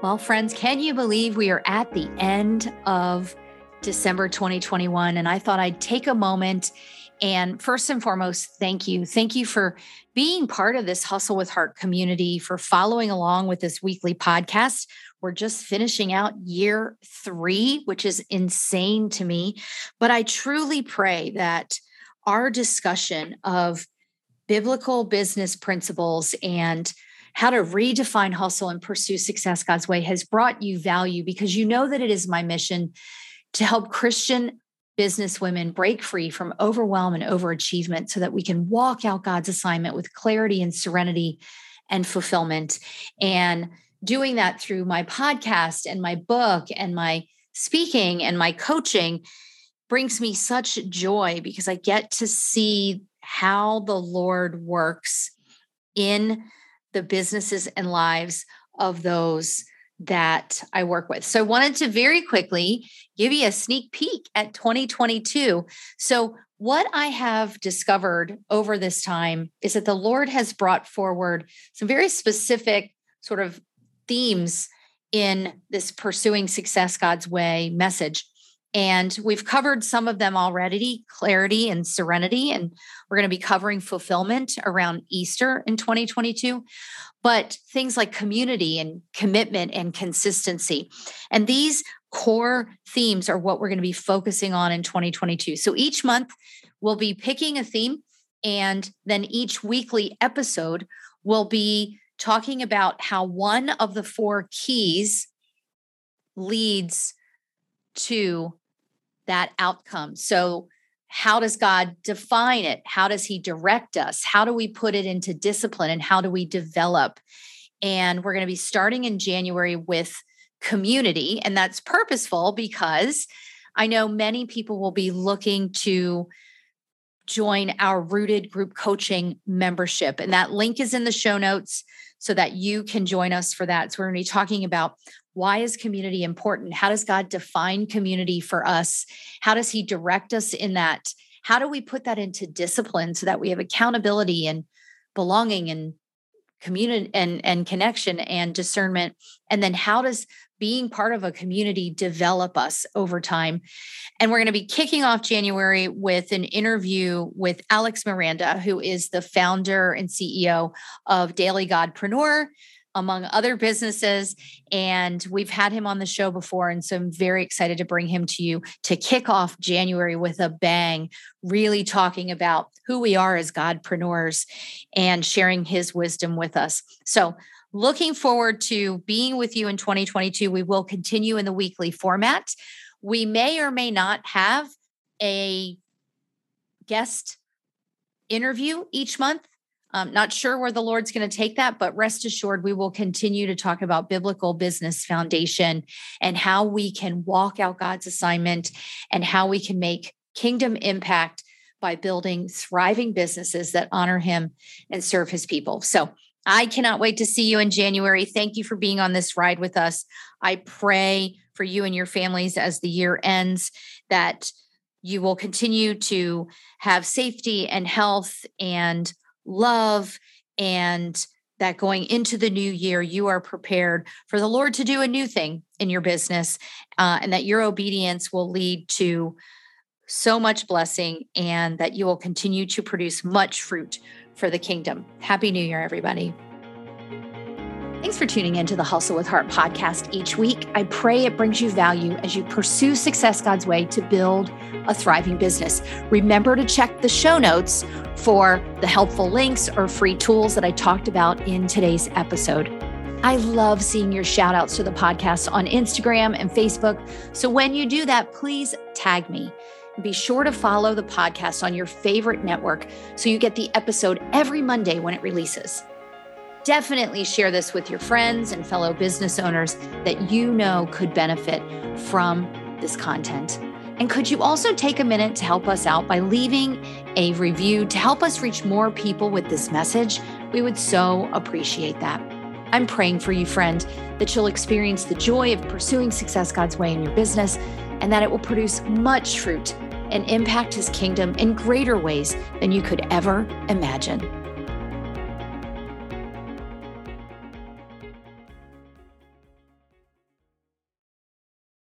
Well, friends, can you believe we are at the end of December 2021? And I thought I'd take a moment and first and foremost, thank you. Thank you for being part of this Hustle with Heart community, for following along with this weekly podcast. We're just finishing out year three, which is insane to me. But I truly pray that our discussion of biblical business principles and how to redefine hustle and pursue success God's way has brought you value because you know that it is my mission to help Christian business women break free from overwhelm and overachievement so that we can walk out God's assignment with clarity and serenity and fulfillment. And doing that through my podcast and my book and my speaking and my coaching brings me such joy because I get to see how the Lord works in the businesses and lives of those that I work with. So I wanted to very quickly give you a sneak peek at 2022. So what I have discovered over this time is that the Lord has brought forward some very specific sort of themes in this pursuing success God's way message. And we've covered some of them already clarity and serenity. And we're going to be covering fulfillment around Easter in 2022, but things like community and commitment and consistency. And these core themes are what we're going to be focusing on in 2022. So each month, we'll be picking a theme, and then each weekly episode will be talking about how one of the four keys leads to that outcome. So, how does God define it? How does He direct us? How do we put it into discipline and how do we develop? And we're going to be starting in January with community. And that's purposeful because I know many people will be looking to join our rooted group coaching membership. And that link is in the show notes so that you can join us for that. So we're going to be talking about why is community important? How does God define community for us? How does he direct us in that? How do we put that into discipline so that we have accountability and belonging and community and, and connection and discernment? And then how does being part of a community develop us over time. And we're going to be kicking off January with an interview with Alex Miranda, who is the founder and CEO of Daily Godpreneur among other businesses. And we've had him on the show before. And so I'm very excited to bring him to you to kick off January with a bang, really talking about who we are as Godpreneurs and sharing his wisdom with us. So looking forward to being with you in 2022. We will continue in the weekly format. We may or may not have a guest interview each month. I'm not sure where the Lord's going to take that, but rest assured, we will continue to talk about biblical business foundation and how we can walk out God's assignment and how we can make kingdom impact by building thriving businesses that honor Him and serve His people. So I cannot wait to see you in January. Thank you for being on this ride with us. I pray for you and your families as the year ends that you will continue to have safety and health and love and that going into the new year, you are prepared for the Lord to do a new thing in your business, uh, and that your obedience will lead to so much blessing and that you will continue to produce much fruit for the kingdom. Happy New Year, everybody. For tuning in to the Hustle with Heart podcast each week. I pray it brings you value as you pursue success God's way to build a thriving business. Remember to check the show notes for the helpful links or free tools that I talked about in today's episode. I love seeing your shout outs to the podcast on Instagram and Facebook. So when you do that, please tag me. Be sure to follow the podcast on your favorite network so you get the episode every Monday when it releases definitely share this with your friends and fellow business owners that you know could benefit from this content. And could you also take a minute to help us out by leaving a review to help us reach more people with this message? We would so appreciate that. I'm praying for you, friend, that you'll experience the joy of pursuing success God's way in your business and that it will produce much fruit and impact his kingdom in greater ways than you could ever imagine.